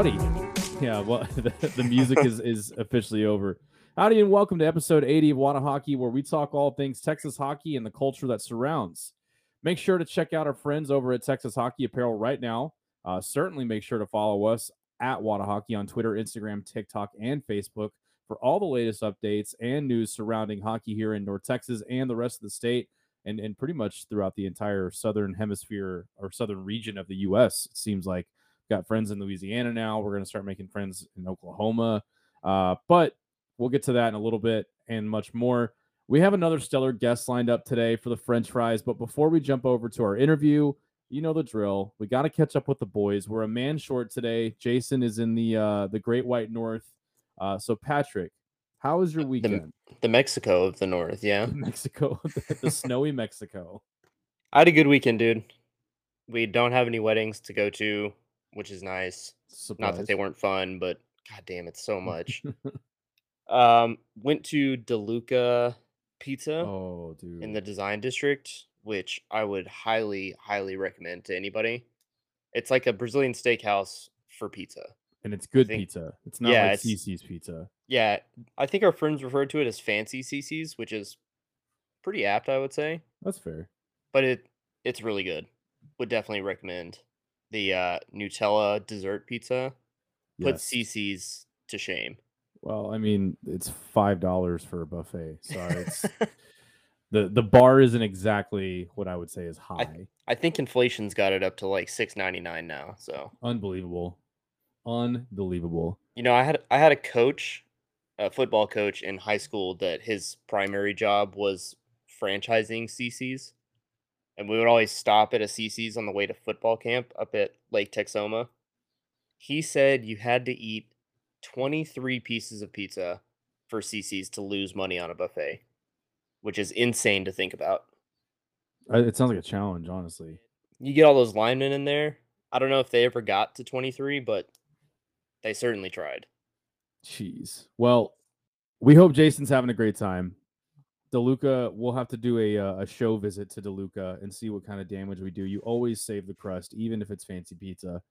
Howdy. Yeah, well, the, the music is is officially over. Howdy and welcome to episode 80 of Wada Hockey, where we talk all things Texas hockey and the culture that surrounds. Make sure to check out our friends over at Texas Hockey Apparel right now. Uh, certainly make sure to follow us at Wada Hockey on Twitter, Instagram, TikTok, and Facebook for all the latest updates and news surrounding hockey here in North Texas and the rest of the state, and, and pretty much throughout the entire southern hemisphere or southern region of the U.S. It seems like got friends in Louisiana now. We're going to start making friends in Oklahoma, uh, but we'll get to that in a little bit and much more. We have another stellar guest lined up today for the French fries, but before we jump over to our interview, you know the drill. We got to catch up with the boys. We're a man short today. Jason is in the uh, the Great White North. Uh, so Patrick, how was your weekend? The, the Mexico of the North, yeah. Mexico, the, the snowy Mexico. I had a good weekend, dude. We don't have any weddings to go to, which is nice. Surprise. Not that they weren't fun, but god damn, it's so much. um, went to DeLuca Pizza oh, dude. in the Design District, which I would highly, highly recommend to anybody. It's like a Brazilian steakhouse for pizza. and it's good think- pizza. It's not Yeah, like it's- CC's pizza. Yeah, I think our friends referred to it as fancy CC's, which is pretty apt, I would say. That's fair. but it it's really good. Would definitely recommend the uh, Nutella dessert pizza. Put Yes. CC's to shame. Well, I mean, it's five dollars for a buffet. Sorry, it's the the bar isn't exactly what I would say is high. I think inflation's got it up to like six ninety nine now. So Unbelievable, unbelievable. you know, I had I had a coach, a football coach in high school that his primary job was franchising CC's, and we would always stop at a CC's on the way to football camp up at Lake Texoma. He said you had to eat twenty three pieces of pizza for CC's to lose money on a buffet, which is insane to think about. It sounds like a challenge, honestly. You get all those linemen in there. I don't know if they ever got to twenty three, but they certainly tried. Jeez. Well, we hope Jason's having a great time. DeLuca, we'll have to do a uh, a show visit to DeLuca and see what kind of damage we do. You always save the crust, even if it's fancy pizza.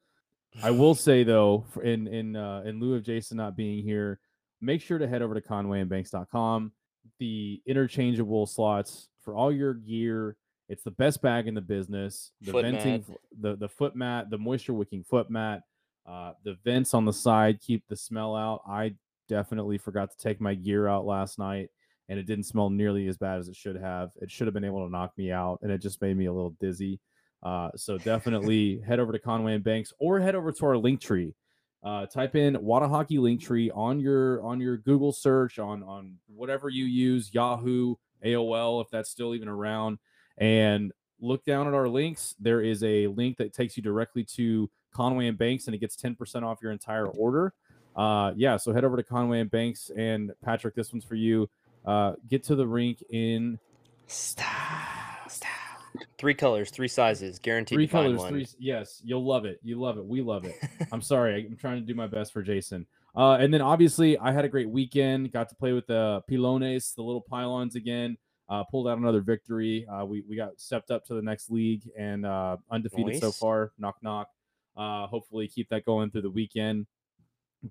I will say though, in in uh, in lieu of Jason not being here, make sure to head over to conwayandbanks.com. The interchangeable slots for all your gear. It's the best bag in the business. The Foot venting, mat. the the foot mat, the moisture wicking foot mat, uh, the vents on the side keep the smell out. I definitely forgot to take my gear out last night, and it didn't smell nearly as bad as it should have. It should have been able to knock me out, and it just made me a little dizzy. Uh, so definitely head over to Conway and Banks or head over to our link tree. Uh, type in Wada Hockey link tree on your on your Google search on on whatever you use, Yahoo, AOL, if that's still even around, and look down at our links. There is a link that takes you directly to Conway and Banks, and it gets 10% off your entire order. Uh, yeah, so head over to Conway and Banks, and Patrick, this one's for you. Uh, get to the rink in Stop. Stop. Three colors, three sizes, guaranteed three to find colors, one. three. Yes, you'll love it. You love it. We love it. I'm sorry. I'm trying to do my best for Jason. Uh, and then obviously, I had a great weekend. Got to play with the pilones, the little pylons again. Uh, pulled out another victory. Uh, we we got stepped up to the next league and uh, undefeated so far. Knock knock. Uh, hopefully, keep that going through the weekend.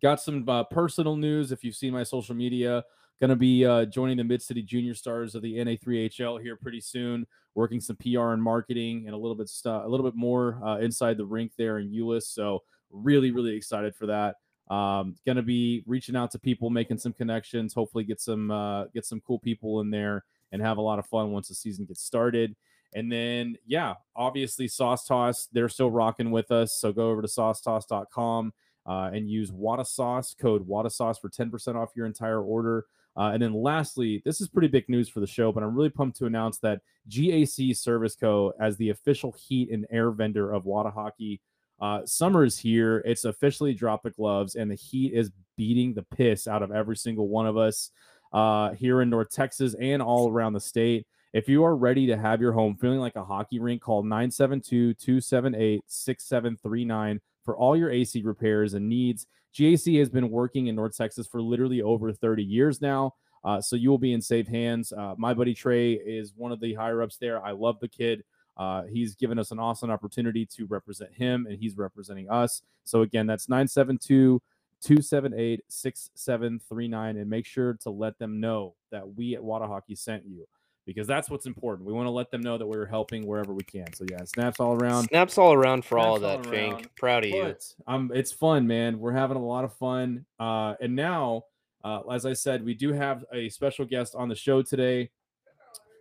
Got some uh, personal news. If you've seen my social media, going to be uh, joining the Mid City Junior Stars of the NA3HL here pretty soon. Working some PR and marketing and a little bit stu- a little bit more uh, inside the rink there in Euless. So really, really excited for that. Um, going to be reaching out to people, making some connections. Hopefully, get some uh, get some cool people in there and have a lot of fun once the season gets started. And then, yeah, obviously, Sauce Toss, they're still rocking with us. So go over to saucetoss.com uh, and use Wada Sauce, code Wada Sauce for 10% off your entire order. Uh, and then lastly, this is pretty big news for the show, but I'm really pumped to announce that GAC Service Co. as the official heat and air vendor of Wada Hockey. Uh, summer is here. It's officially dropped the gloves, and the heat is beating the piss out of every single one of us uh, here in North Texas and all around the state. If you are ready to have your home feeling like a hockey rink, call 972 278 6739 for all your AC repairs and needs. GAC has been working in North Texas for literally over 30 years now. Uh, so you will be in safe hands. Uh, my buddy Trey is one of the higher ups there. I love the kid. Uh, he's given us an awesome opportunity to represent him, and he's representing us. So again, that's 972 278 6739. And make sure to let them know that we at Wada Hockey sent you because that's what's important. We want to let them know that we're helping wherever we can. So yeah, snaps all around. Snaps all around for Snaps all of all that, around. Fink. Proud of you. Um, it's fun, man. We're having a lot of fun. Uh, and now, uh, as I said, we do have a special guest on the show today.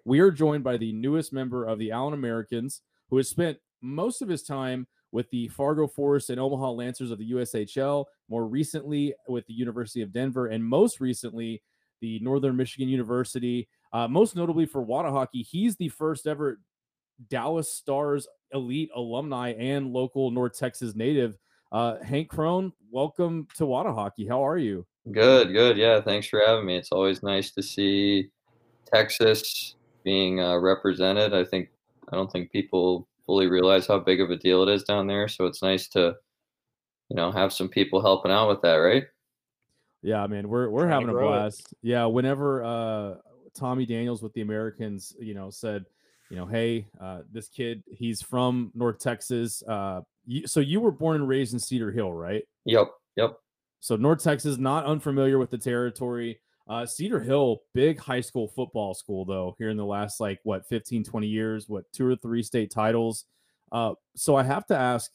We are joined by the newest member of the Allen Americans, who has spent most of his time with the Fargo Force and Omaha Lancers of the USHL, more recently with the University of Denver, and most recently the Northern Michigan University. Uh, most notably for Wada Hockey, he's the first ever Dallas Stars elite alumni and local North Texas native. Uh, Hank Crone, welcome to Wada Hockey. How are you? Good, good. Yeah, thanks for having me. It's always nice to see Texas being uh, represented. I think I don't think people fully realize how big of a deal it is down there. So it's nice to, you know, have some people helping out with that, right? Yeah, man, we're we're having a it. blast. Yeah, whenever uh Tommy Daniels with the Americans, you know, said, you know, hey, uh, this kid, he's from North Texas. Uh, you, so you were born and raised in Cedar Hill, right? Yep, yep. So North Texas, not unfamiliar with the territory. Uh, Cedar Hill, big high school football school, though, here in the last like what 15, 20 years, what two or three state titles. Uh, so I have to ask,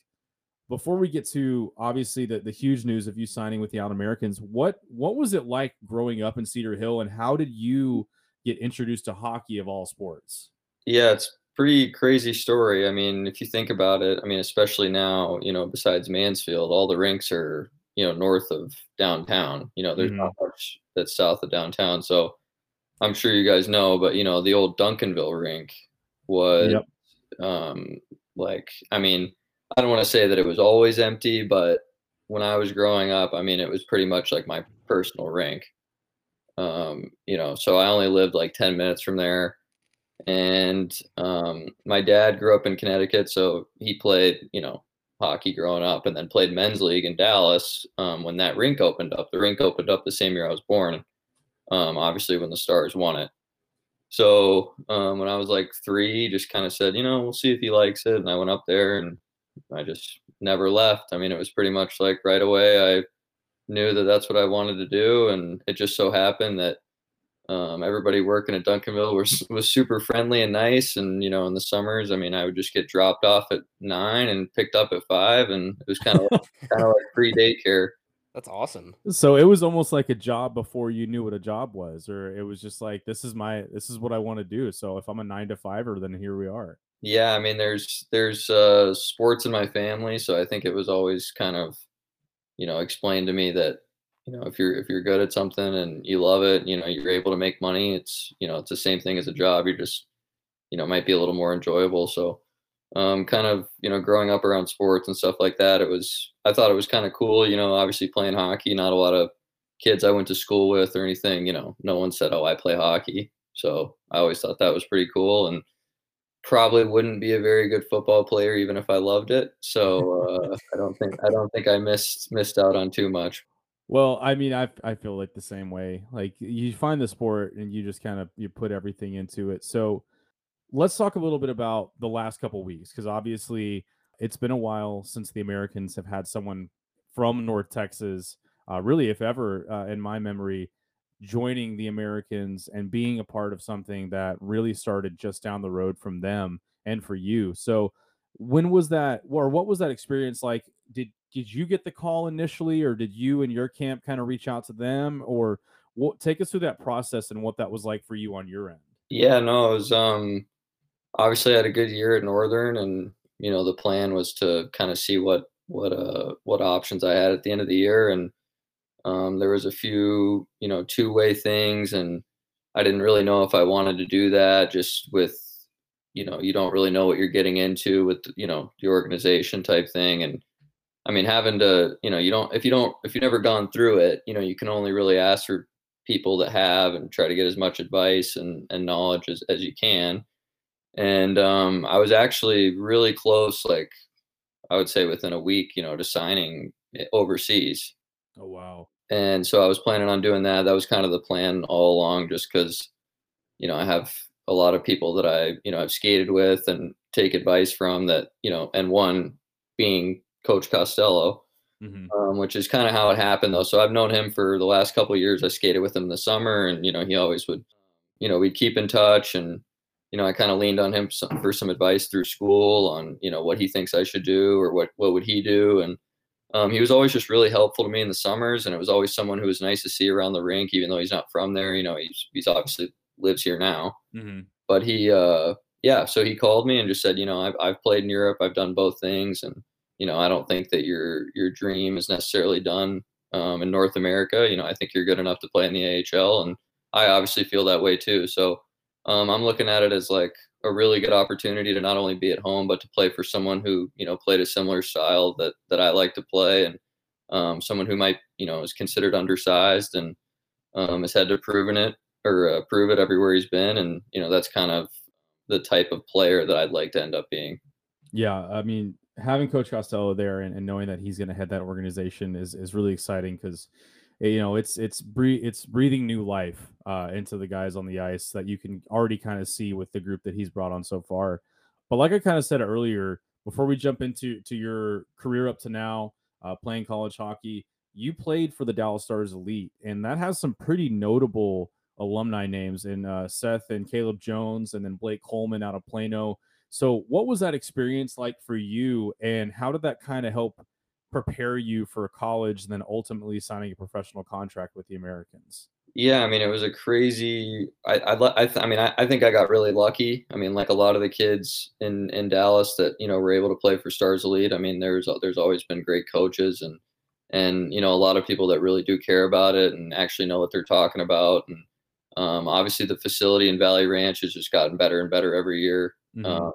before we get to obviously the, the huge news of you signing with the Out Americans, what what was it like growing up in Cedar Hill and how did you get introduced to hockey of all sports? Yeah, it's pretty crazy story. I mean, if you think about it, I mean, especially now, you know, besides Mansfield, all the rinks are, you know, north of downtown. You know, there's not much that's south of downtown. So I'm sure you guys know, but you know, the old Duncanville rink was Yep. um like I mean, I don't want to say that it was always empty, but when I was growing up, I mean, it was pretty much like my personal rink. Um, you know, so I only lived like 10 minutes from there. And um, my dad grew up in Connecticut, so he played, you know, hockey growing up and then played men's league in Dallas um, when that rink opened up. The rink opened up the same year I was born, um, obviously, when the Stars won it. So um, when I was like three, just kind of said, you know, we'll see if he likes it. And I went up there and I just never left. I mean, it was pretty much like right away, I knew that that's what I wanted to do. And it just so happened that um, everybody working at Duncanville was was super friendly and nice. And you know, in the summers, I mean, I would just get dropped off at nine and picked up at five, and it was kind of kind of like free daycare. That's awesome. So it was almost like a job before you knew what a job was, or it was just like this is my this is what I want to do. So if I'm a nine to fiver, then here we are. Yeah, I mean, there's there's uh, sports in my family, so I think it was always kind of, you know, explained to me that you know if you're if you're good at something and you love it, you know, you're able to make money. It's you know it's the same thing as a job. You're just you know might be a little more enjoyable. So um, kind of you know growing up around sports and stuff like that, it was I thought it was kind of cool. You know, obviously playing hockey. Not a lot of kids I went to school with or anything. You know, no one said, "Oh, I play hockey." So I always thought that was pretty cool and probably wouldn't be a very good football player even if I loved it. So uh, I don't think I don't think I missed missed out on too much. Well, I mean, I I feel like the same way. Like you find the sport and you just kind of you put everything into it. So let's talk a little bit about the last couple weeks because obviously it's been a while since the Americans have had someone from North Texas, uh, really, if ever, uh, in my memory, joining the Americans and being a part of something that really started just down the road from them and for you. So when was that or what was that experience like? Did did you get the call initially or did you and your camp kind of reach out to them or what take us through that process and what that was like for you on your end? Yeah, no, it was um obviously I had a good year at Northern and you know the plan was to kind of see what what uh what options I had at the end of the year and um there was a few, you know, two-way things and I didn't really know if I wanted to do that just with you know, you don't really know what you're getting into with, you know, the organization type thing and I mean, having to, you know, you don't, if you don't, if you've never gone through it, you know, you can only really ask for people that have and try to get as much advice and, and knowledge as, as you can. And um, I was actually really close, like I would say within a week, you know, to signing it overseas. Oh wow. And so I was planning on doing that. That was kind of the plan all along, just because, you know, I have a lot of people that I, you know, I've skated with and take advice from that, you know, and one being Coach Costello, mm-hmm. um, which is kind of how it happened though. So I've known him for the last couple years. I skated with him in the summer, and you know, he always would, you know, we'd keep in touch, and you know, I kind of leaned on him for some advice through school on, you know, what he thinks I should do or what what would he do, and um, he was always just really helpful to me in the summers, and it was always someone who was nice to see around the rink, even though he's not from there. You know, he's he's obviously lives here now, mm-hmm. but he, uh, yeah. So he called me and just said, you know, I've I've played in Europe, I've done both things, and you know, I don't think that your your dream is necessarily done um, in North America. You know, I think you're good enough to play in the AHL, and I obviously feel that way too. So um, I'm looking at it as like a really good opportunity to not only be at home but to play for someone who you know played a similar style that that I like to play and um, someone who might you know is considered undersized and um, has had to proven it or uh, prove it everywhere he's been and you know that's kind of the type of player that I'd like to end up being. Yeah, I mean having Coach Costello there and, and knowing that he's going to head that organization is is really exciting because you know it's it's bre- it's breathing new life uh, into the guys on the ice that you can already kind of see with the group that he's brought on so far. But like I kind of said earlier, before we jump into to your career up to now, uh, playing college hockey, you played for the Dallas Stars Elite, and that has some pretty notable alumni names in uh, Seth and Caleb Jones, and then Blake Coleman out of Plano. So, what was that experience like for you, and how did that kind of help prepare you for college and then ultimately signing a professional contract with the Americans? Yeah, I mean, it was a crazy. I I, I, I mean, I, I think I got really lucky. I mean, like a lot of the kids in in Dallas that you know were able to play for Stars Elite. I mean, there's there's always been great coaches and and you know a lot of people that really do care about it and actually know what they're talking about. And um, obviously, the facility in Valley Ranch has just gotten better and better every year. Mm-hmm. Um,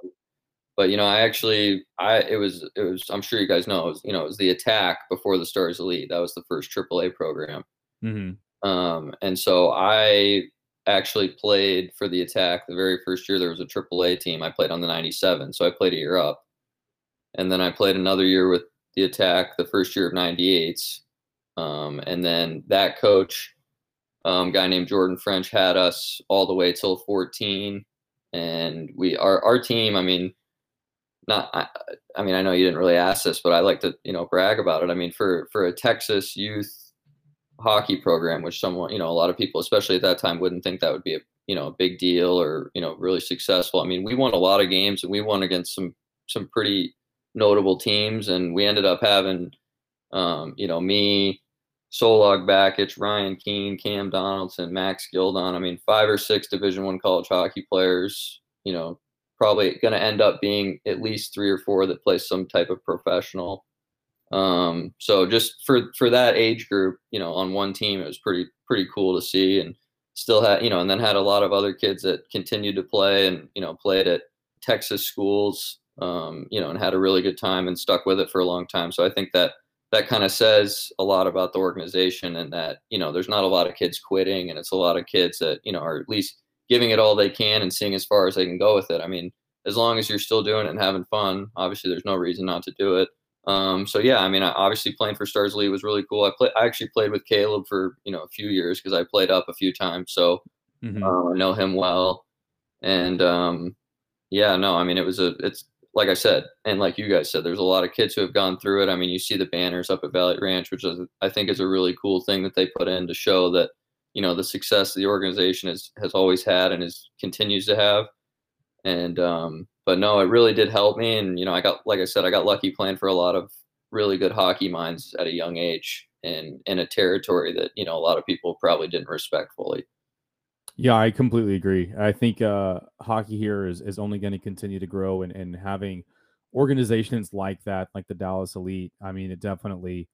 but you know, I actually, I it was it was. I'm sure you guys know. It was, you know, it was the attack before the Stars Elite. That was the first AAA program. Mm-hmm. Um, and so I actually played for the attack the very first year there was a AAA team. I played on the '97, so I played a year up, and then I played another year with the attack the first year of '98s. Um, and then that coach, um, guy named Jordan French, had us all the way till 14. And we, our, our team, I mean, not I, I, mean I know you didn't really ask this, but I like to you know brag about it. I mean for for a Texas youth hockey program, which someone you know a lot of people, especially at that time, wouldn't think that would be a you know a big deal or you know really successful. I mean we won a lot of games and we won against some some pretty notable teams, and we ended up having um, you know me. Solog Bakich, Ryan Keene, Cam Donaldson, Max Gildon. I mean, five or six Division One college hockey players. You know, probably going to end up being at least three or four that play some type of professional. Um, so just for for that age group, you know, on one team, it was pretty pretty cool to see, and still had you know, and then had a lot of other kids that continued to play and you know played at Texas schools, um, you know, and had a really good time and stuck with it for a long time. So I think that that kind of says a lot about the organization and that you know there's not a lot of kids quitting and it's a lot of kids that you know are at least giving it all they can and seeing as far as they can go with it. I mean, as long as you're still doing it and having fun, obviously there's no reason not to do it. Um, so yeah, I mean, I, obviously playing for Stars Elite was really cool. I play, I actually played with Caleb for you know a few years because I played up a few times, so mm-hmm. uh, I know him well. And um, yeah, no, I mean, it was a, it's like I said, and like you guys said, there's a lot of kids who have gone through it. I mean, you see the banners up at Valley Ranch, which is, I think is a really cool thing that they put in to show that you know the success the organization has has always had and is continues to have. And um, but no, it really did help me. And you know, I got like I said, I got lucky playing for a lot of really good hockey minds at a young age and in a territory that you know a lot of people probably didn't respect fully. Yeah, I completely agree. I think uh, hockey here is, is only going to continue to grow and, and having organizations like that, like the Dallas Elite, I mean, it definitely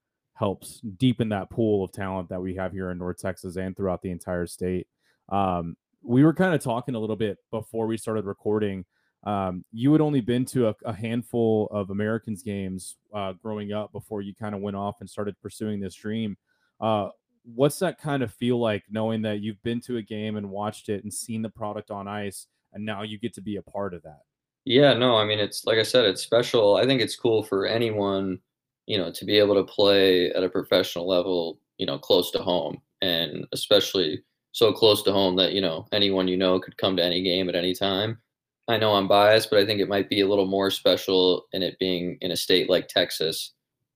helps deepen that pool of talent that we have here in North Texas and throughout the entire state. Um, we were kind of talking a little bit before we started recording. Um, you had only been to a, a handful of Americans games uh, growing up before you kind of went off and started pursuing this dream. Uh, what's that kind of feel like knowing that you've been to a game and watched it and seen the product on ice and now you get to be a part of that? Yeah, no, I mean, it's like I said, it's special. I think it's cool for anyone you know, to be able to play at a professional level, you know, close to home, and especially, so close to home that you know anyone you know could come to any game at any time. I know I'm biased, but I think it might be a little more special in it being in a state like Texas.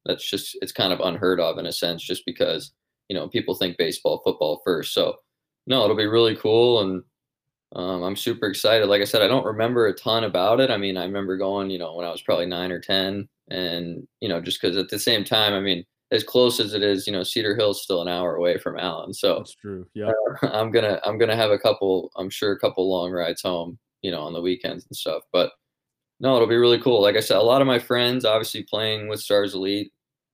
That's just it's kind of unheard of in a sense, just because you know people think baseball, football first. So no, it'll be really cool, and um, I'm super excited. Like I said, I don't remember a ton about it. I mean, I remember going, you know, when I was probably nine or ten, and you know, just because at the same time, I mean, as close as it is, you know, Cedar Hill's still an hour away from Allen. So That's true. Yeah. uh, I'm gonna I'm gonna have a couple. I'm sure a couple long rides home, you know, on the weekends and stuff. But no, it'll be really cool. Like I said, a lot of my friends, obviously playing with Stars Elite,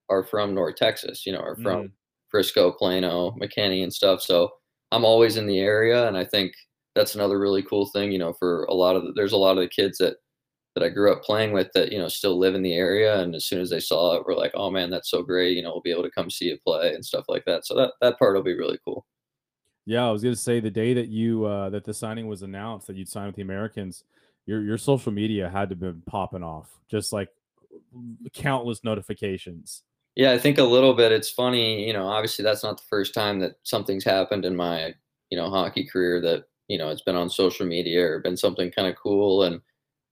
are from North Texas. You know, are from Mm. Frisco, Plano, McKinney, and stuff. So I'm always in the area, and I think that's another really cool thing. You know, for a lot of the, there's a lot of the kids that that I grew up playing with that you know still live in the area, and as soon as they saw it, we're like, oh man, that's so great. You know, we'll be able to come see you play and stuff like that. So that that part will be really cool. Yeah, I was gonna say the day that you uh that the signing was announced that you'd sign with the Americans, your your social media had to be popping off, just like countless notifications. Yeah, I think a little bit. It's funny, you know. Obviously, that's not the first time that something's happened in my, you know, hockey career that you know it's been on social media or been something kind of cool. And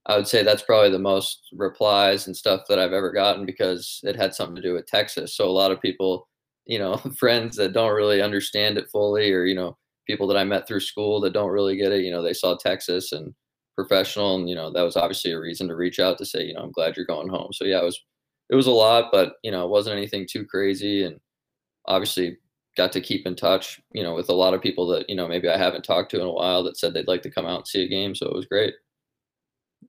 I would say that's probably the most replies and stuff that I've ever gotten because it had something to do with Texas. So a lot of people, you know, friends that don't really understand it fully, or you know, people that I met through school that don't really get it. You know, they saw Texas and professional, and you know, that was obviously a reason to reach out to say, you know, I'm glad you're going home. So yeah, it was it was a lot, but you know, it wasn't anything too crazy, and obviously got to keep in touch, you know, with a lot of people that you know maybe I haven't talked to in a while that said they'd like to come out and see a game. So it was great.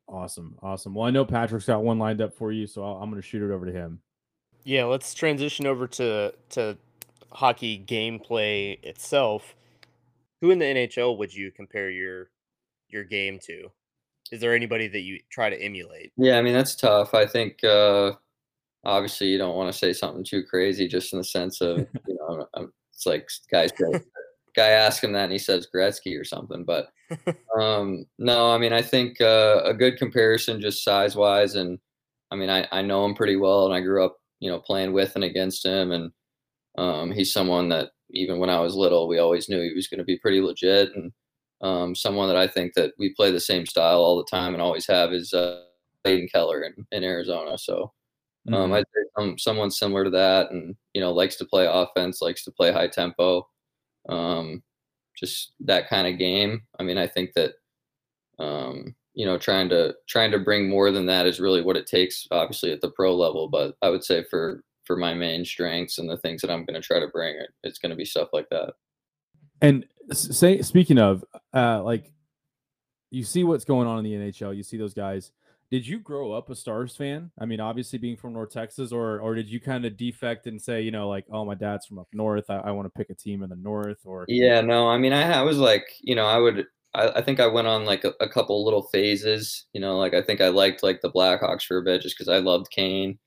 Awesome, awesome. Well, I know Patrick's got one lined up for you, so I'll, I'm gonna shoot it over to him. Yeah, let's transition over to to hockey gameplay itself. Who in the NHL would you compare your your game to? Is there anybody that you try to emulate? Yeah, I mean that's tough. I think uh, obviously you don't want to say something too crazy, just in the sense of you know, I'm, it's like guys say, guy ask him that and he says Gretzky or something. But um, no, I mean I think uh, a good comparison, just size wise, and I mean I I know him pretty well, and I grew up you know playing with and against him, and um, he's someone that even when I was little, we always knew he was going to be pretty legit, and um, someone that I think that we play the same style all the time and always have is uh, Aiden Keller in, in Arizona. So um, Mhm. I'd say some, someone similar to that, and you know, likes to play offense, likes to play high tempo, um, just that kind of game. I mean, I think that um, you know, trying to trying to bring more than that is really what it takes, obviously at the pro level. But I would say for for my main strengths and the things that I'm going to try to bring, it, it's going to be stuff like that. And say speaking of, uh, like you see what's going on in the NHL, you see those guys. Did you grow up a Stars fan? I mean, obviously being from North Texas, or or did you kind of defect and say, you know, like, oh, my dad's from up north, I, I want to pick a team in the north, or Yeah, no, I mean, I, I was like, you know, I would, I, I think I went on like a, a couple little phases, you know, like I think I liked like the Blackhawks for a bit just because I loved Kane.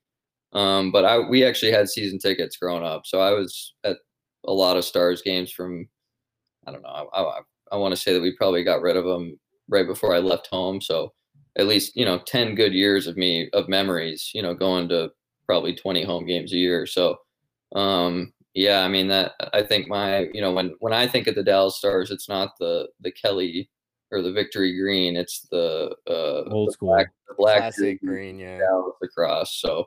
Um, but I, we actually had season tickets growing up, so I was at a lot of Stars games from, I don't know, I, I, I want to say that we probably got rid of them right before I left home, so at least you know 10 good years of me of memories you know going to probably 20 home games a year so um yeah i mean that i think my you know when when i think of the dallas stars it's not the the kelly or the victory green it's the uh old the school? black, the black Classic green green, yeah. Dallas across so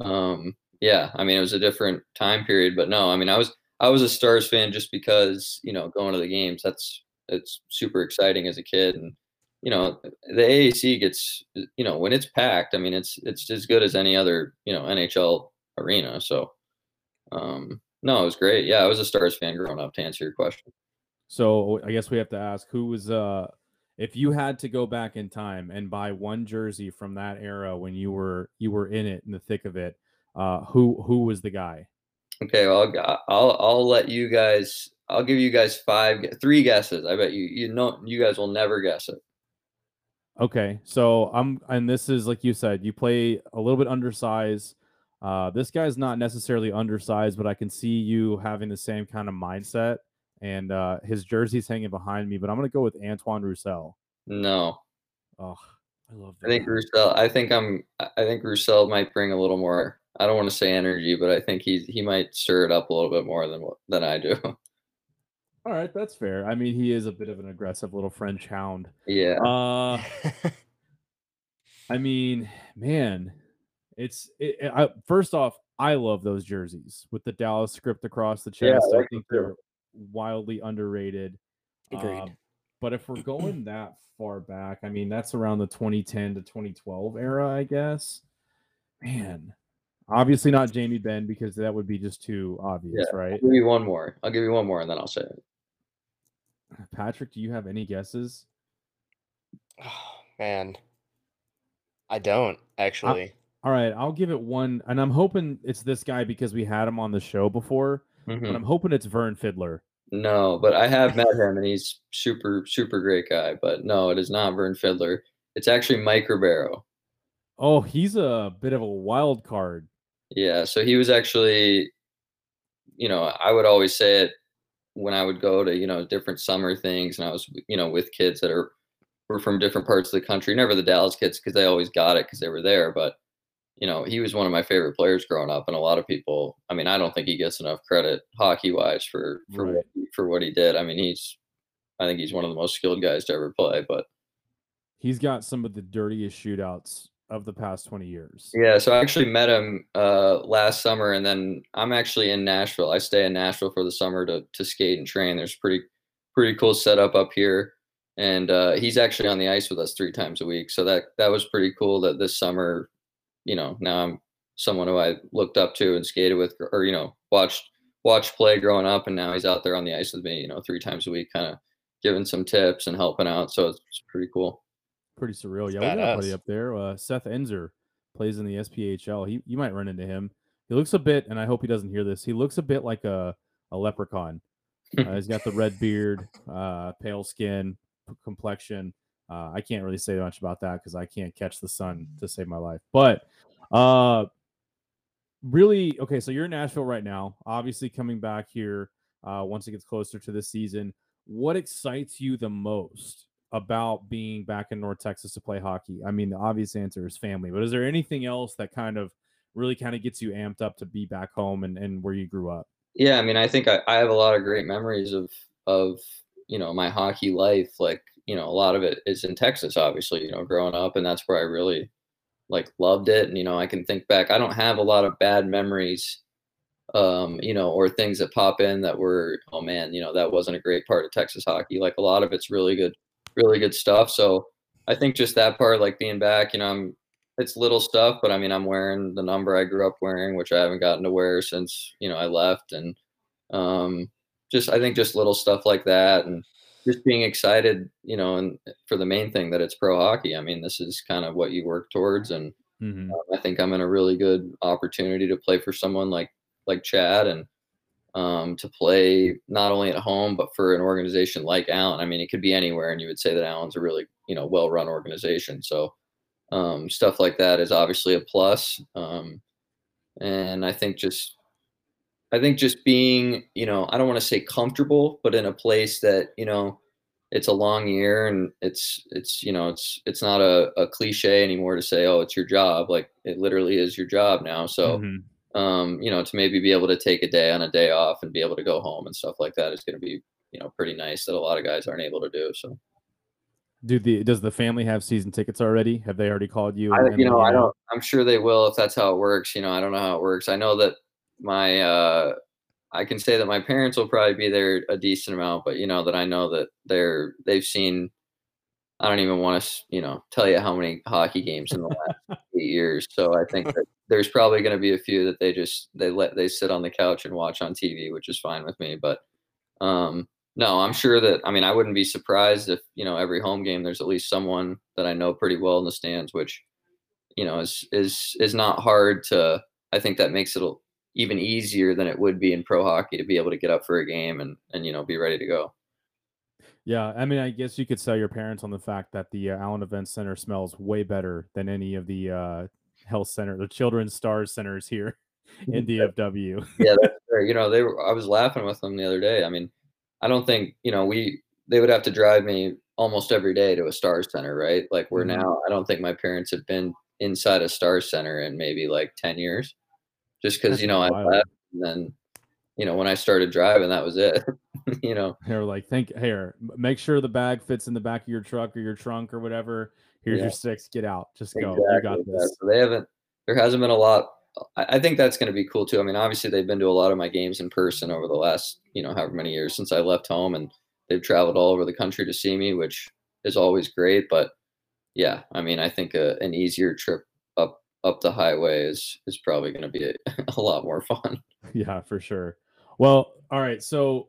um yeah i mean it was a different time period but no i mean i was i was a stars fan just because you know going to the games that's it's super exciting as a kid and you know the AAC gets you know when it's packed I mean it's it's as good as any other you know NHL arena so um no it was great. Yeah I was a Stars fan growing up to answer your question. So I guess we have to ask who was uh if you had to go back in time and buy one jersey from that era when you were you were in it in the thick of it, uh who who was the guy? okay well I'll I'll I'll let you guys I'll give you guys five three guesses. I bet you you know you guys will never guess it Okay, so I'm and this is like you said, you play a little bit undersized. Uh, this guy's not necessarily undersized, but I can see you having the same kind of mindset. And uh, his jersey's hanging behind me, but I'm gonna go with Antoine Roussel. no Oh, I love I think. Roussel. I think I'm. I think Roussel might bring a little more. I don't want to say energy, but I think he's he might stir it up a little bit more than than I do. All right, that's fair. I mean, he is a bit of an aggressive little French hound. Yeah. Uh, I mean, man, it's it, it- I, first off, I love those jerseys with the Dallas script across the Yeah, I chest. I, think they're wildly underrated. Agreed. Um, but if we're going that far back, I mean, that's around the 2010 to 2012 era, I guess. Man, obviously not Jamie Benn because that would be just too obvious, Yeah. right? I'll give you one more. I'll give you one more and then I'll say it. Patrick, do you have any guesses? Oh, man. I don't actually. All right, I'll give it one, and I'm hoping it's this guy because we had him on the show before, Mhm. but I'm hoping it's Vern Fiddler. No, but I have met him and he's super, super great guy. But no, it is not Vern Fiddler. It's actually Mike Ribeiro. Oh, he's a bit of a wild card. Yeah, so he was actually, you know, I would always say it when I would go to, you know, different summer things, and I was, you know, with kids that are were from different parts of the country. Never the Dallas kids because they always got it because they were there. But you know, he was one of my favorite players growing up, and a lot of people. I mean, I don't think he gets enough credit hockey wise for for Right. what, for what he did. I mean, he's, I think he's one of the most skilled guys to ever play. But He's got some of the dirtiest shootouts of the past 20 years. Yeah, so I actually met him uh, last summer, and then I'm actually in Nashville. I stay in Nashville for the summer to to skate and train. There's pretty pretty cool setup up here, and uh, he's actually on the ice with us three times a week. So that that was pretty cool. That this summer, you know, now I'm someone who I looked up to and skated with, or you know, watched watched play growing up, and now he's out there on the ice with me, you know, three times a week, kind of giving some tips and helping out. So it's, it's pretty cool. Pretty surreal. It's Yeah, we got buddy up there. Uh, Seth Enzer plays in the SPHL. He you might run into him. He looks a bit, and I hope he doesn't hear this. He looks a bit like a a leprechaun. Uh, he's got the red beard, uh, pale skin, p- complexion. Uh, I can't really say much about that because I can't catch the sun to save my life. But uh, really, okay. So you're in Nashville right now. Obviously, coming back here uh, once it gets closer to the season. What excites you the most about being back in North Texas to play hockey? I mean, the obvious answer is family, but is there anything else that kind of really kind of gets you amped up to be back home and, and where you grew up? Yeah, I mean, I think I, I have a lot of great memories of of you know my hockey life. Like you know, a lot of it is in Texas, obviously. You know, growing up, and that's where I really like loved it. And you know, I can think back. I don't have a lot of bad memories, um, you know, or things that pop in that were, oh man, you know, that wasn't a great part of Texas hockey. Like a lot of it's really good, really good stuff. So I think just that part, like being back, you know, I'm it's little stuff, but I mean, I'm wearing the number I grew up wearing, which I haven't gotten to wear since you know I left, and um, just I think just little stuff like that, and just being excited, you know, and for the main thing that it's pro hockey. I mean, this is kind of what you work towards, and Mm-hmm. um, I think I'm in a really good opportunity to play for someone like like Chad, and um, to play not only at home but for an organization like Allen. I mean, it could be anywhere, and you would say that Allen's a really you know well run organization. So um, stuff like that is obviously a plus. Um, and I think just, I think just being, you know, I don't want to say comfortable, but in a place that, you know, it's a long year and it's, it's, you know, it's, it's not a, a cliche anymore to say, oh, it's your job. Like it literally is your job now. So, Mhm. Um, you know, to maybe be able to take a day on a day off and be able to go home and stuff like that is going to be, you know, pretty nice that a lot of guys aren't able to do. So. Do the does the family have season tickets already? Have they already called you? I, you know, I don't. I'm sure they will if that's how it works. You know, I don't know how it works. I know that my, uh, I can say that my parents will probably be there a decent amount, but you know that I know that they're they've seen. I don't even want to, you know, tell you how many hockey games in the last eight years. So I think that there's probably going to be a few that they just they let they sit on the couch and watch on TV, which is fine with me. But um, no, I'm sure that I mean I wouldn't be surprised if you know every home game there's at least someone that I know pretty well in the stands, which you know is is is not hard to. I think that makes it even easier than it would be in pro hockey to be able to get up for a game and and you know be ready to go. Yeah, I mean, I guess you could sell your parents on the fact that the uh, Allen Event Center smells way better than any of the uh, health center, the Children's Stars centers here in DFW. yeah, that's fair. You know, they were. I was laughing with them the other day. I mean, I don't think you know we. They would have to drive me almost every day to a Stars Center, right? Like we're Mhm. now. I don't think my parents have been inside a Stars Center in maybe like ten years, just because you know I left and then, you know, when I started driving, that was it. you know. They're like, think here, make sure the bag fits in the back of your truck or your trunk or whatever. Here's Yeah. your sticks. Get out. Just go. You got this. So they haven't. There hasn't been a lot. I, I think that's going to be cool too. I mean, obviously they've been to a lot of my games in person over the last, you know, however many years since I left home, and they've traveled all over the country to see me, which is always great. But yeah, I mean, I think a, an easier trip up up the highway is is probably going to be a, a lot more fun. Yeah, for sure. Well, all right. So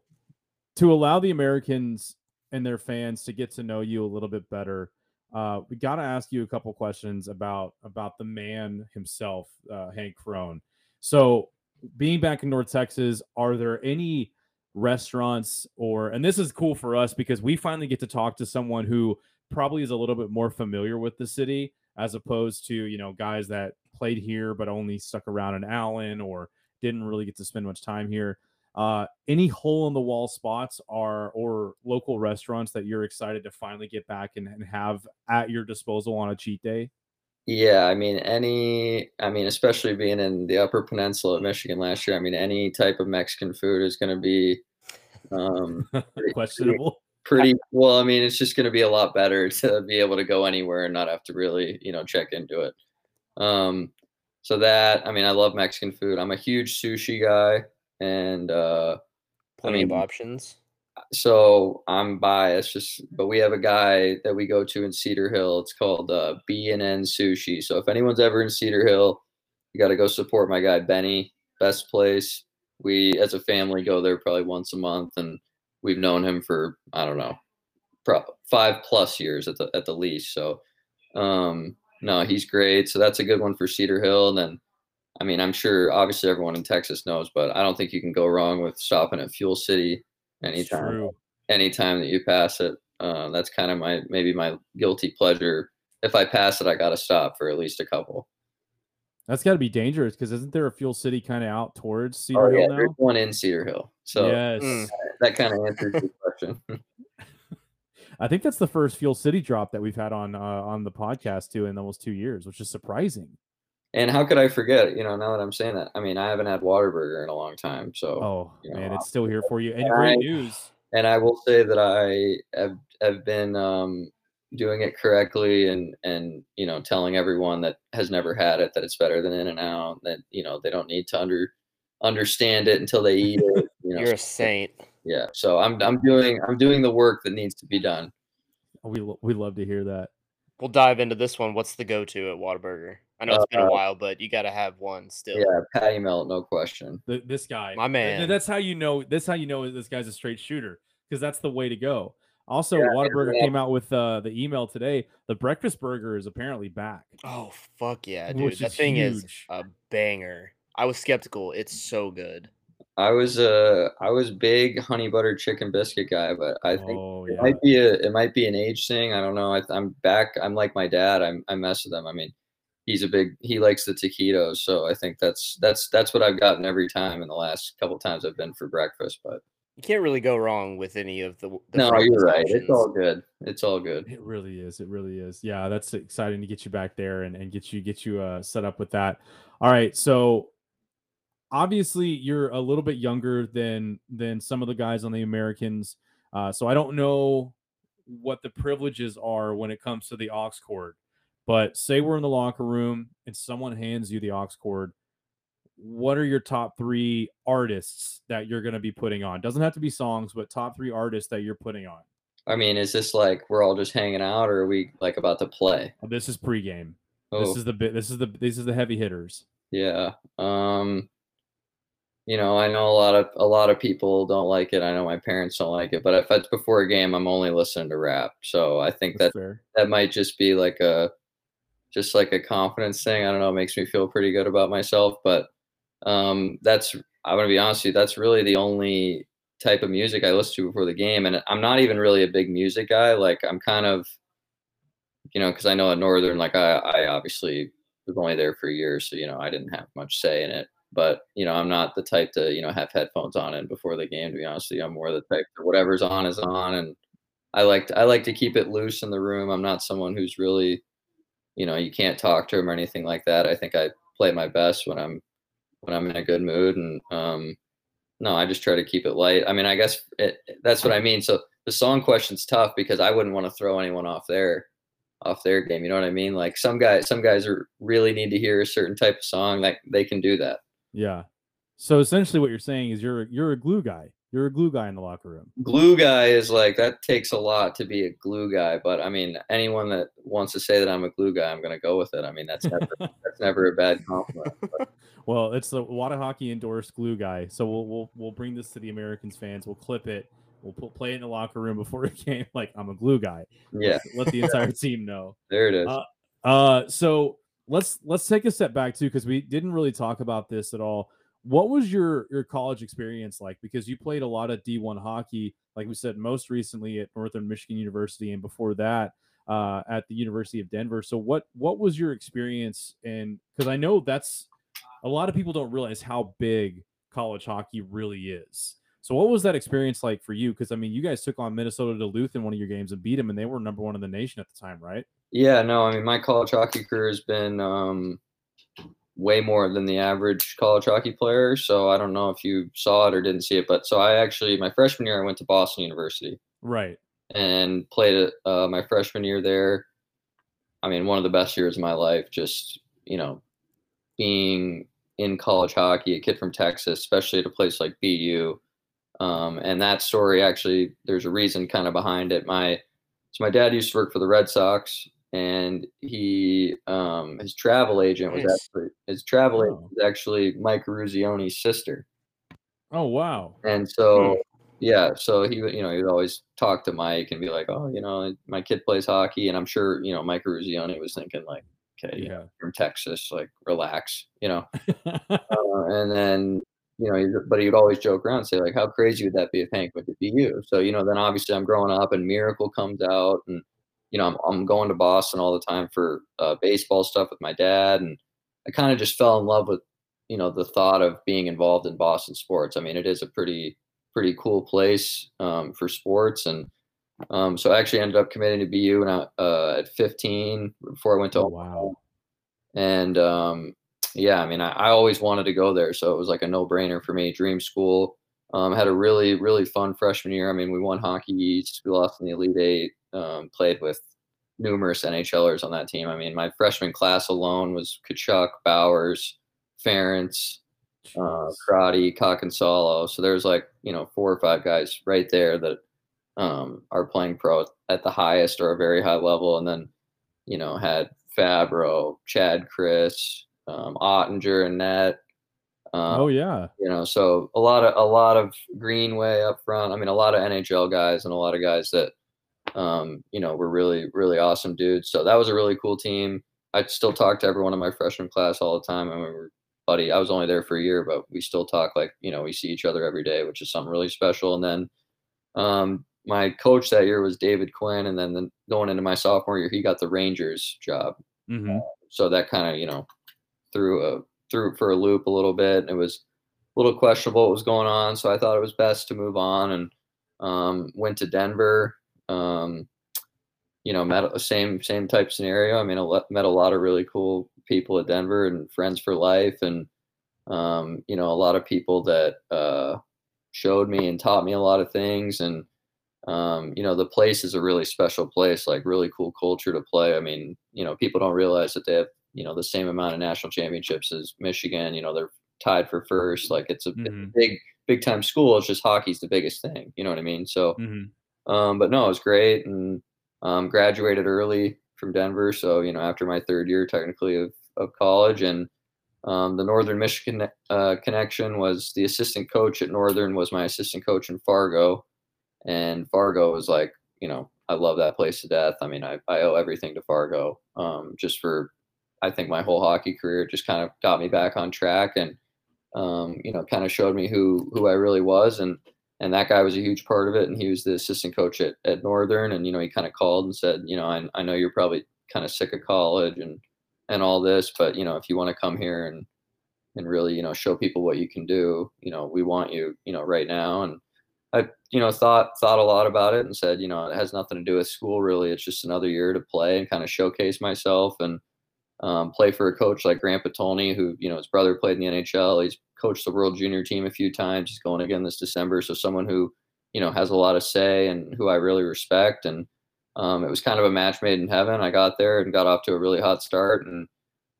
to allow the Americans and their fans to get to know you a little bit better, uh, we got to ask you a couple questions about about the man himself, uh, Hank Crone. So, being back in North Texas, are there any restaurants or and this is cool for us because we finally get to talk to someone who probably is a little bit more familiar with the city as opposed to you know guys that played here but only stuck around in Allen or didn't really get to spend much time here. Uh, any hole in the wall spots are or local restaurants that you're excited to finally get back and, and have at your disposal on a cheat day? Yeah, I mean, any, I mean, especially being in the Upper Peninsula of Michigan last year, I mean, any type of Mexican food is going to be um, pretty- Questionable. pretty well. I mean, it's just going to be a lot better to be able to go anywhere and not have to really, you know, check into it. Um, so that, I mean, I love Mexican food. I'm a huge sushi guy, and uh, Plenty of mean, options. so I'm biased, just but we have a guy that we go to in Cedar Hill. It's called uh, B and N Sushi. So if anyone's ever in Cedar Hill, you got to go support my guy Benny. Best place. We as a family go there probably once a month, and we've known him for I don't know, pro- five plus years at the at the least. So um, no, he's great. So that's a good one for Cedar Hill. And then I mean, I'm sure obviously everyone in Texas knows, but I don't think you can go wrong with stopping at Fuel City anytime anytime that you pass it. Uh, that's kind of my maybe my guilty pleasure. If I pass it, I got to stop for at least a couple. That's got to be dangerous because isn't there a Fuel City kind of out towards Cedar Oh yeah, Hill there's one in Cedar Hill. So yes. Mm. that kind of answers your question. I think that's the first Fuel City drop that we've had on uh, on the podcast too in almost two years, which is surprising. And how could I forget? You know, now that I'm saying that, I mean, I haven't had Whataburger in a long time. So, Oh you man, it's still here for you. And and great I- news. and I will say that I have have been um, doing it correctly, and and you know, telling everyone that has never had it that it's better than In and Out. That you know, they don't need to under understand it until they eat it. You know, You're a saint. yeah. So I'm I'm doing I'm doing the work that needs to be done. We we love to hear that. We'll dive into this one. What's the go-to at Whataburger? I know it's been Uh, a while, but you got to have one still. Yeah, patty melt, no question. Th- this guy, My th- man. That's how you know. That's how you know this guy's a straight shooter because that's the way to go. Also, Yeah, Whataburger yeah. came out with uh, the email today. The breakfast burger is apparently back. Oh fuck yeah, dude! Which That is thing is a banger. I was skeptical. It's so good. I was uh I was big honey butter chicken biscuit guy, but I think oh it might be a it might be an age thing. I don't know. I, I'm back. I'm like my dad. I'm I mess with them. I mean, he's a big he likes the taquitos, so I think that's that's that's what I've gotten every time in the last couple times I've been for breakfast. But You can't really go wrong with any of the. the no, you're right. It's all good. It's all good. it really is. It really is. Yeah, that's exciting to get you back there and, and get you get you uh, set up with that. All right, so obviously you're a little bit younger than than some of the guys on the Americans. Uh, so I don't know what the privileges are when it comes to the aux cord. But say we're in the locker room and someone hands you the aux cord. What are your top three artists that you're going to be putting on? Doesn't have to be songs, but top three artists that you're putting on. I mean, is this like we're all just hanging out, or are we like about to play? This is pregame. Oh, This is the bit. This is the this is the heavy hitters. Yeah. Um you know, I know a lot of a lot of people don't like it. I know my parents don't like it, but if it's before a game, I'm only listening to rap. So I think That's that fair. that might just be like a just like a confidence thing. I don't know, it makes me feel pretty good about myself, but um that's I'm going to be honest with you, that's really the only type of music I listen to before the game and I'm not even really a big music guy. Like I'm kind of you know, cuz I know at Northern like I I obviously was only there for years, so you know, I didn't have much say in it. But you know, I'm not the type to you know have headphones on and before the game. To be honest with you, I'm more the type whatever's on is on, and I like to, I like to keep it loose in the room. I'm not someone who's really, you know, you can't talk to him or anything like that. I think I play my best when I'm when I'm in a good mood, and um, no, I just try to keep it light. I mean, I guess it, that's what I mean. So the song question's tough because I wouldn't want to throw anyone off their off their game. You know what I mean? Like some guys, some guys are really need to hear a certain type of song that they can do that. Yeah. So essentially, what you're saying is you're you're a glue guy. You're a glue guy in the locker room. Glue guy is like that takes a lot to be a glue guy, but I mean, anyone that wants to say that I'm a glue guy, I'm gonna go with it. I mean, that's never that's never a bad compliment. But. Well, it's the Wada Hockey endorsed glue guy. So we'll we'll we'll bring this to the Americans fans. We'll clip it. We'll put, play it in the locker room before a game. Like I'm a glue guy. Yeah. Let, let the entire team know. There it is. Uh, uh, so let's let's take a step back too, because we didn't really talk about this at all. What was your your college experience like? Because you played a lot of D1 hockey, like we said, most recently at Northern Michigan University, and before that uh, at the University of Denver. So what what was your experience? And because I know that's a lot of people don't realize how big college hockey really is. So what was that experience like for you? Because I mean, you guys took on Minnesota Duluth in one of your games and beat them, and they were number one in the nation at the time, right? Yeah, no, I mean, my college hockey career has been um, way more than the average college hockey player. So I don't know if you saw it or didn't see it, but so I actually my freshman year I went to Boston University, right, and played uh, my freshman year there. I mean, one of the best years of my life. Just you know, being in college hockey, a kid from Texas, especially at a place like BU. Um, and that story actually, there's a reason kind of behind it. My so my dad used to work for the Red Sox, and he um, his travel agent was Nice. actually his travel agent Oh. was actually Mike Eruzione's sister. Oh wow, And so, yeah, so he would, you know, he would always talk to Mike and be like, "Oh, you know, my kid plays hockey," and I'm sure, you know, Mike Eruzione was thinking like, "Okay, yeah. from Texas, like, relax," you know. Uh, and then, you know, but he would always joke around, and say like, "How crazy would that be if Hank went BU?" So, you know, then obviously I'm growing up, and Miracle comes out, and you know, I'm I'm going to Boston all the time for uh, baseball stuff with my dad, and I kind of just fell in love with, you know, the thought of being involved in Boston sports. I mean, it is a pretty pretty cool place um, for sports, and um, so I actually ended up committing to BU when I, uh, at 15 before I went to oh wow, and um, yeah, I mean, I, I always wanted to go there, so it was like a no-brainer for me. Dream school. Um, had a really really fun freshman year. I mean, we won Hockey East. We lost in the Elite Eight. Um, played with numerous NHLers on that team. I mean, my freshman class alone was Tkachuk, Bowers, Farrance, uh. Crotty, Kotkansalo. So there's like you know four or five guys right there that um, are playing pro at the highest or a very high level, and then you know had Fabbro, Chad, Krys, um, Oettinger, and Net. Um, oh yeah, you know, so a lot of a lot of Greenway up front. I mean, a lot of NHL guys and a lot of guys that um, you know were really really awesome dudes. So that was a really cool team. I still talk to everyone in my freshman class all the time. I remember, buddy, I was only there for a year, but we still talk like you know we see each other every day, which is something really special. And then um, my coach that year was David Quinn, and then the, going into my sophomore year, he got the Rangers job hmm so that kind of you know threw a threw it for a loop a little bit. It was a little questionable what was going on, so I thought it was best to move on and um, went to Denver. Um, you know, met same same type scenario. I mean, I met a lot of really cool people at Denver and friends for life, and um, you know, a lot of people that uh, showed me and taught me a lot of things. And um, you know the place is a really special place like really cool culture to play. I mean you know people don't realize that they have you know the same amount of national championships as michigan. You know they're tied for first. Like it's a, Mhm. big big time school. It's just hockey's the biggest thing. You know what i mean? So hmm um, but no, it was great, and um, graduated early from Denver. So you know, after my third year, technically of of college, and um, the Northern Michigan uh, connection was the assistant coach at Northern was my assistant coach in Fargo, and Fargo was like, you know, I love that place to death. I mean, I, I owe everything to Fargo, um, just for I think my whole hockey career just kind of got me back on track and um, you know, kind of showed me who who I really was and and that guy was a huge part of it. And he was the assistant coach at, at Northern. And, you know, he kind of called and said, you know, I, I know you're probably kind of sick of college and, and all this, but, you know, if you want to come here and, and really, you know, show people what you can do, you know, we want you, you know, right now. And I, you know, thought, thought a lot about it and said, you know, it has nothing to do with school really. It's just another year to play and kind of showcase myself and, um, play for a coach like Grant Potulny, who, you know, his brother played in the NHL. He's coached the World Junior team a few times. He's going again this December. So someone who you know has a lot of say and who I really respect. And um, it was kind of a match made in heaven. I got there and got off to a really hot start and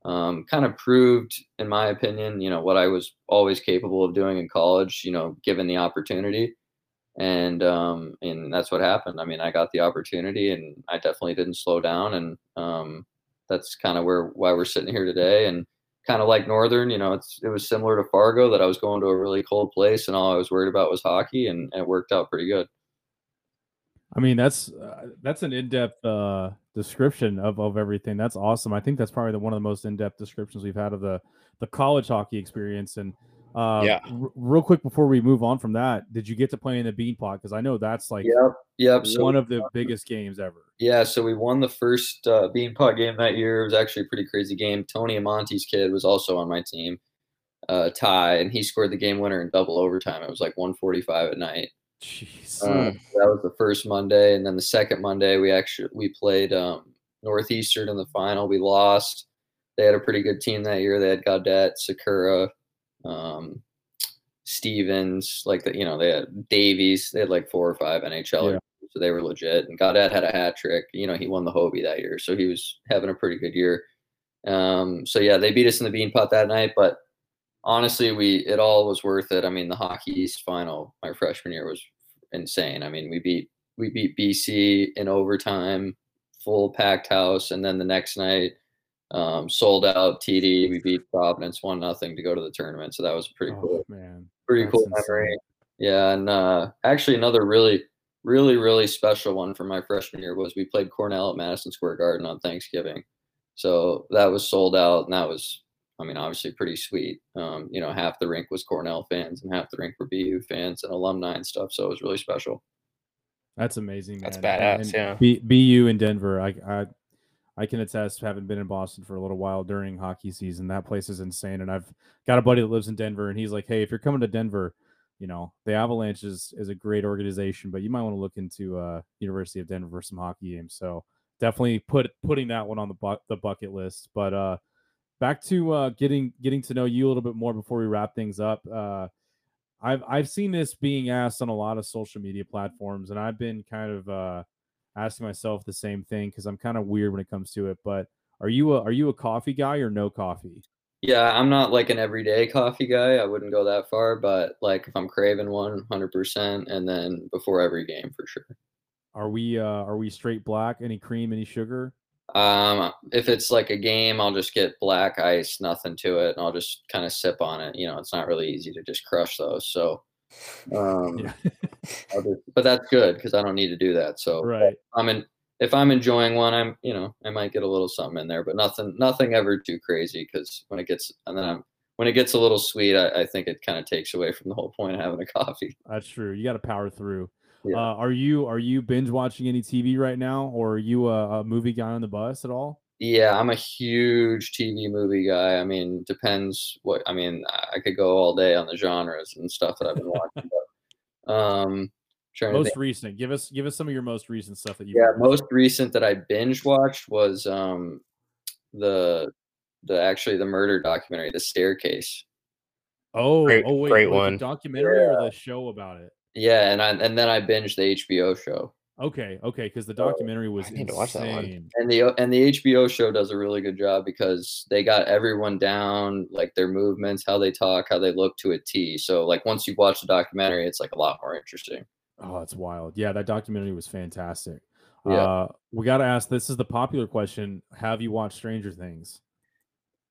um, kind of proved, in my opinion, you know what I was always capable of doing in college. You know, given the opportunity and um, and that's what happened. I mean, I got the opportunity, and I definitely didn't slow down, and um, that's kind of where why we're sitting here today. And kind of like Northern, you know, it's it was similar to Fargo that I was going to a really cold place, and all I was worried about was hockey, and, and it worked out pretty good. I mean, that's uh, that's an in-depth uh, description of, of everything. That's awesome. I think that's probably the one of the most in-depth descriptions we've had of the the college hockey experience. And uh, Yeah. r- real quick before we move on from that, did you get to play in the Beanpot? Because I know that's like Yep, yep. So one of the biggest games ever. Yeah, so we won the first uh, Beanpot game that year. It was actually a pretty crazy game. Tony Amonte's kid was also on my team, uh, Ty, and he scored the game winner in double overtime. It was like 145 at night. Jeez. Uh, that was the first Monday, and then the second Monday we actually we played um, Northeastern in the final. We lost. They had a pretty good team that year. They had Gaudette, Sikura, um, Stevens, like the, you know they had Davies. They had like four or five NHL, Yeah. so they were legit. And Gaudette had a hat trick. You know he won the Hobey that year, so he was having a pretty good year. Um, so yeah, they beat us in the Beanpot that night, but honestly, we it all was worth it. I mean, the Hockey East final my freshman year was insane. I mean, we beat we beat BC in overtime, full packed house, and then the next night, um, sold out TD. We beat Providence one nothing to go to the tournament. So that was pretty Oh, cool, man. pretty that's cool insane. memory. Yeah, and uh, actually another really, really, really special one from my freshman year was we played Cornell at Madison Square Garden on Thanksgiving. So that was sold out, and that was, I mean, obviously pretty sweet. Um, you know, half the rink was Cornell fans, and half the rink were BU fans and alumni and stuff. So it was really special. That's amazing. That's man. badass, And yeah. B, BU in Denver. I, I I can attest, having been in Boston for a little while during hockey season, that place is insane. And I've got a buddy that lives in Denver, and he's like, "Hey, if you're coming to Denver, you know the Avalanche is is a great organization, but you might want to look into uh, University of Denver for some hockey games." So definitely put putting that one on the bu- the bucket list. But uh, back to uh, getting getting to know you a little bit more before we wrap things up. Uh, I've I've seen this being asked on a lot of social media platforms, and I've been kind of uh, asking myself the same thing because I'm kind of weird when it comes to it. But are you a are you a coffee guy or no coffee? Yeah, I'm not like an everyday coffee guy. I wouldn't go that far, but like if I'm craving one, hundred percent, and then before every game for sure. Are we uh, are we straight black? Any cream? Any sugar? Um, if it's like a game, I'll just get black ice, nothing to it, and I'll just kind of sip on it. You know, it's not really easy to just crush those. So, um, Yeah. I'll just, but that's good because I don't need to do that. So, right. I'm in. If I'm enjoying one, I'm you know I might get a little something in there, but nothing nothing ever too crazy because when it gets and then I'm when it gets a little sweet, I, I think it kind of takes away from the whole point of having a coffee. That's true. You got to power through. Yeah. Uh, are you are you binge watching any TV right now, or are you a, a movie guy on the bus at all? Yeah, I'm a huge TV movie guy. I mean, depends what I mean. I I could go all day on the genres and stuff that I've been watching. But, um, trying to Most think. recent. Give us give us some of your most recent stuff that you. Yeah, most recent that I binge watched was um, the the actually the murder documentary, The Staircase. Oh, Great- oh wait, great like the one. documentary or the show about it? Yeah, and I and then I binged the HBO show. Okay, okay, because the documentary was I need to watch that one. insane. And the and the HBO show does a really good job because they got everyone down, like their movements, how they talk, how they look to a T. So like once you watch the documentary, it's like a lot more interesting. Oh, it's wild. Yeah, that documentary was fantastic. Yeah. Uh, we got to ask. This is the popular question: Have you watched Stranger Things?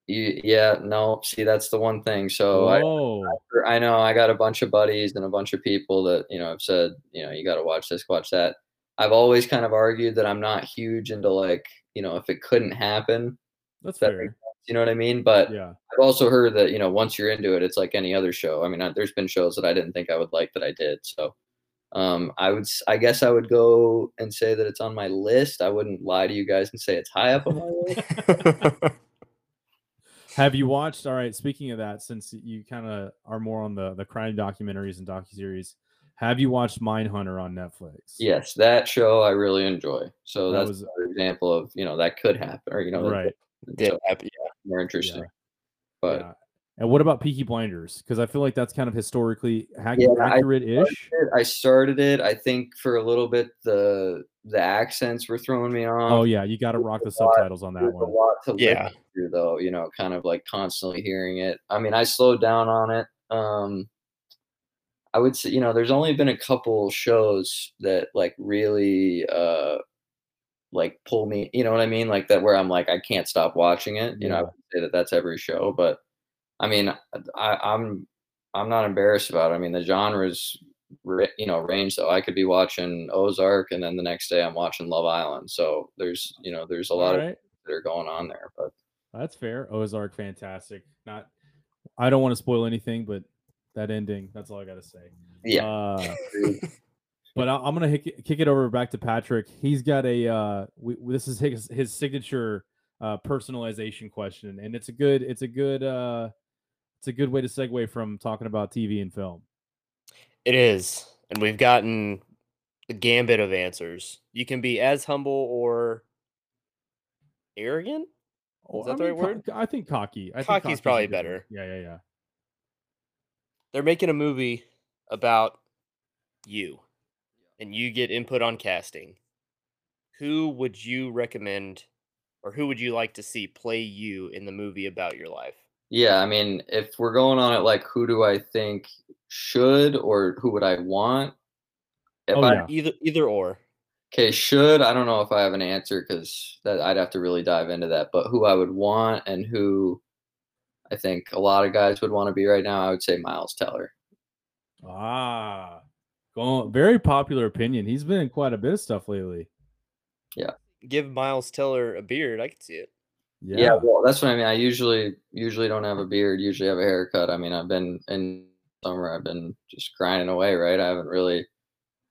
You, yeah, no, see that's the one thing. So I, Whoa, I know I got a bunch of buddies and a bunch of people that you know have said, you know, you got to watch this, watch that. I've always kind of argued that I'm not huge into like, you know, if it couldn't happen, that's that fair. you know what I mean? But Yeah, I've also heard that you know once you're into it, it's like any other show. I mean, I, there's been shows that I didn't think I would like that I did. So, um, I would, I guess, I would go and say that it's on my list. I wouldn't lie to you guys and say it's high up on my list. Have you watched? All right. Speaking of that, since you kind of are more on the the crime documentaries and docuseries, have you watched Mindhunter on Netflix? yes, that show I really enjoy. So That that's was- another example of you know that could happen, or you know, Right. yeah, So- yeah. more interesting. Yeah. But yeah. And what about Peaky Blinders? Because I feel like that's kind of historically ac- Yeah, accurate-ish. I started it. I think for a little bit the the accents were throwing me off. Oh yeah, you got to rock the There's a lot- subtitles on that There's a one. lot to Yeah. listen to, though. You know, kind of like constantly hearing it. I mean, I slowed down on it. Um, I would say, you know, there's only been a couple shows that like really uh like pull me. You know what I mean? Like that where I'm like I can't stop watching it. You know, I would say that that's every show, but I mean, I, I'm I'm not embarrassed about it. I mean, the genres, you know, range though. I could be watching Ozark, and then the next day I'm watching Love Island. So there's, you know, there's a lot All of that are going on there. But that's fair. Ozark, fantastic. Not, I don't want to spoil anything, but that ending, that's all I got to say. yeah, Uh, but I, I'm gonna hick, kick it over back to Patrick. He's got a uh, we, this is his his signature uh, personalization question, and it's a good it's a good uh, it's a good way to segue from talking about TV and film. It is. And we've gotten a gambit of answers. You can be as humble or arrogant. Oh, Is that I the right mean, co- word? I think cocky. I think Cocky's probably better. Yeah, yeah, yeah. They're making a movie about you and you get input on casting. Who would you recommend or who would you like to see play you in the movie about your life? yeah. I mean, if we're going on it, like, who do I think should or who would I want? If Oh, I yeah. Either either or. Okay, should I don't know if I have an answer because that I'd have to really dive into that. But who I would want and who I think a lot of guys would want to be right now, I would say Miles Teller. Ah, going very popular opinion. He's been in quite a bit of stuff lately. Yeah. Give Miles Teller a beard. I can see it. Yeah, Yeah. well, that's what I mean. I usually usually don't have a beard. Usually have a haircut. I mean, I've been in summer. I've been just grinding away. Right. I haven't really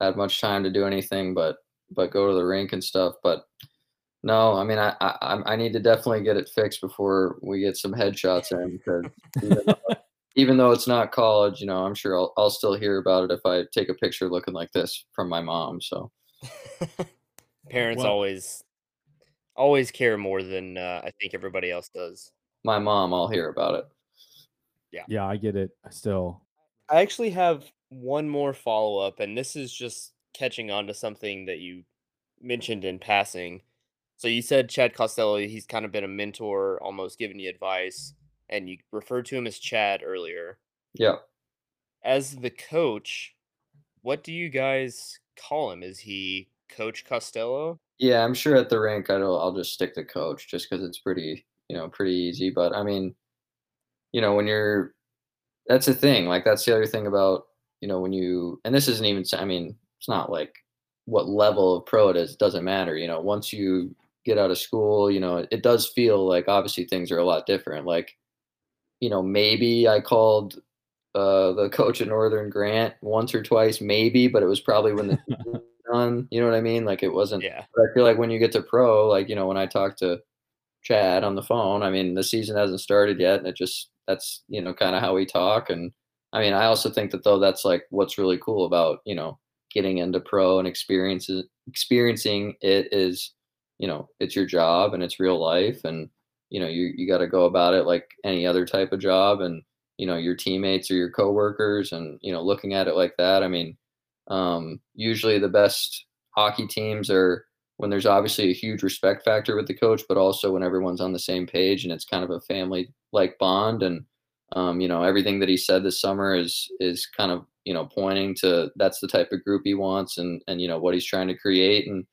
had much time to do anything but but go to the rink and stuff. But no, I mean, I I, I'm- need to definitely get it fixed before we get some headshots in because even though, even though it's not college, you know, I'm sure I'll I'll still hear about it if I take a picture looking like this from my mom. So Parents Well- always always care more than uh, I think everybody else does. my mom, I'll hear about it. Yeah, yeah, I get it. Still, I actually have one more follow up, and this is just catching on to something that you mentioned in passing. So you said Chad Costello, he's kind of been a mentor, almost giving you advice, and you referred to him as Chad earlier. Yeah. As the coach, what do you guys call him? Is he Coach Costello? Yeah, I'm sure at the rank I'll I'll just stick to coach just because it's pretty, you know, pretty easy. But I mean, you know, when you're that's the thing. Like that's the other thing about, you know, when you and this isn't even I mean, it's not like what level of pro it is, it doesn't matter. You know, once you get out of school, you know, it, it does feel like obviously things are a lot different. Like, you know, maybe I called uh the coach at Northern Grant once or twice, maybe, but it was probably when the done. You know what I mean? Like it wasn't Yeah. but I feel like when you get to pro, like, you know, when I talk to Chad on the phone, I mean, the season hasn't started yet. And it just, that's, you know, kind of how we talk. And I mean, I also think that though, that's like what's really cool about, you know, getting into pro and experiences, experiencing it is, you know, it's your job and it's real life. And, you know, you, you got to go about it like any other type of job. And, you know, your teammates or your coworkers and, you know, looking at it like that. I mean, um, usually the best hockey teams are when there's obviously a huge respect factor with the coach, but also when everyone's on the same page and it's kind of a family like bond. And um, you know, everything that he said this summer is is kind of you know pointing to that's the type of group he wants and and you know what he's trying to create. And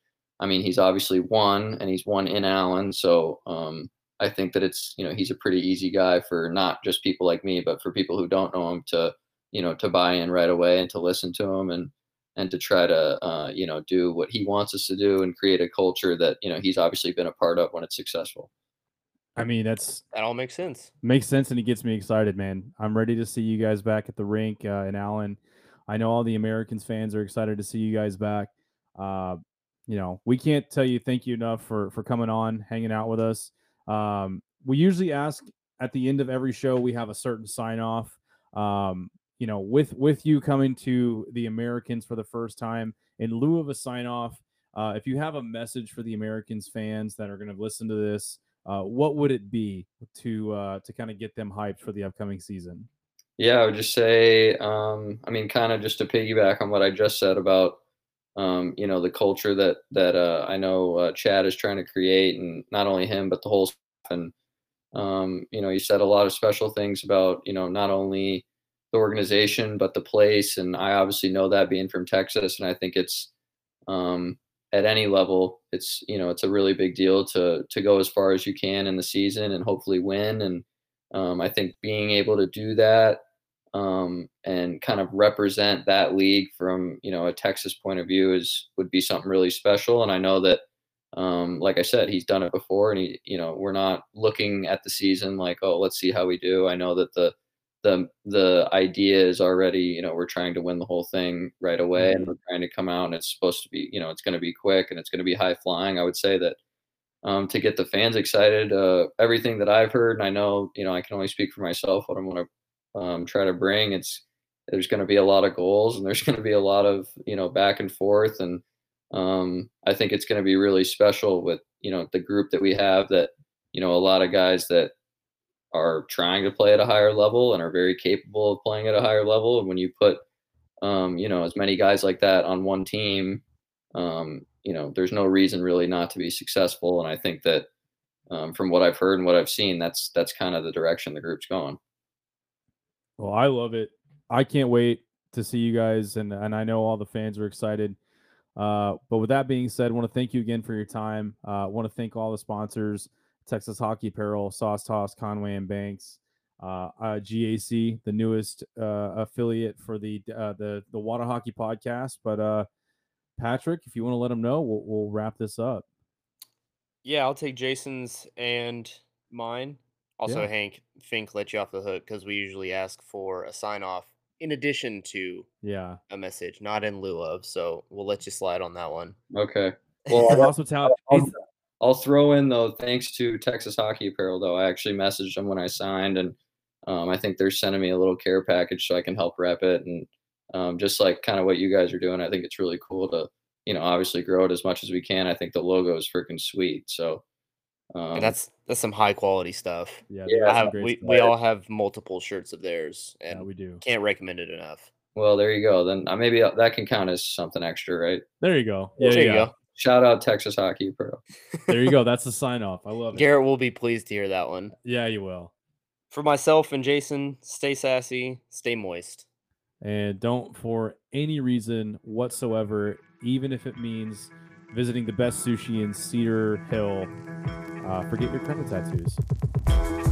I mean, he's obviously won and he's won in Allen, so um, I think that it's you know he's a pretty easy guy for not just people like me, but for people who don't know him to you know to buy in right away and to listen to him and and to try to uh, you know do what he wants us to do and create a culture that you know he's obviously been a part of when it's successful. I mean, that's That all makes sense. makes sense, and it gets me excited, man. I'm ready to see you guys back at the rink uh, in Allen. I know all the Americans fans are excited to see you guys back. Uh, you know, we can't tell you thank you enough for for coming on, hanging out with us. Um, we usually ask at the end of every show we have a certain sign off. Um, you know, with with you coming to the Americans for the first time, in lieu of a sign off, uh, if you have a message for the Americans fans that are going to listen to this, uh, what would it be to uh, to kind of get them hyped for the upcoming season? Yeah, I would just say, um, I mean, kind of just to piggyback on what I just said about, um, you know, the culture that that uh, I know uh, Chad is trying to create, and not only him but the whole. And um, you know, he said a lot of special things about, you know, not only the organization but the place, and I obviously know that being from Texas, and I think it's um, at any level, it's you know, it's a really big deal to to go as far as you can in the season and hopefully win and um, I think being able to do that um, and kind of represent that league from you know a Texas point of view is would be something really special. And I know that, um, like I said, he's done it before, and he you know we're not looking at the season like oh let's see how we do. I know that the the the idea is already you know we're trying to win the whole thing right away, and we're trying to come out and it's supposed to be you know it's going to be quick and it's going to be high flying. I would say that um, to get the fans excited. Uh, everything that I've heard, and I know, you know, I can only speak for myself. What I'm going to um, try to bring, it's there's going to be a lot of goals, and there's going to be a lot of you know back and forth, and um, I think it's going to be really special with you know the group that we have. That you know a lot of guys that are trying to play at a higher level and are very capable of playing at a higher level. And when you put um, you know as many guys like that on one team, um, you know, there's no reason really not to be successful. And I think that um, from what I've heard and what I've seen, that's that's kind of the direction the group's going. Well, I love it. I can't wait to see you guys, and and I know all the fans are excited. Uh, but with that being said, I want to thank you again for your time. Uh, I want to thank all the sponsors: Texas Hockey Apparel, Sauce Toss, Conway and Banks, uh, uh, GAC, the newest uh, affiliate for the uh, the the Water Hockey Podcast. But uh, Patrick, if you want to let them know, we'll, we'll wrap this up. Yeah, I'll take Jason's and mine. Also, Yeah. Hank Fink let you off the hook because we usually ask for a sign off in addition to Yeah. a message, not in lieu of. So we'll let you slide on that one. Okay. Well, I'll, also tell I'll, I'll throw in though, thanks to Texas Hockey Apparel though. I actually messaged them when I signed, and um, I think they're sending me a little care package so I can help rep it, and um, just like kind of what you guys are doing. I think it's really cool to you know obviously grow it as much as we can. I think the logo is freaking sweet. So um, that's that's some high quality stuff. yeah, Yeah, there's I some have, we, stuff. we all have multiple shirts of theirs, and yeah, we do. can't recommend it enough. well, there you go. Then uh, maybe that can count as something extra, right? There you go. Yeah, there you yeah. go. Shout out Texas Hockey Apparel. There you go. That's the sign off. I love it. Garrett will be pleased to hear that one. Yeah, you will. For myself and Jason, stay sassy, stay moist. And don't, for any reason whatsoever, even if it means visiting the best sushi in Cedar Hill, uh, forget your credit tattoos.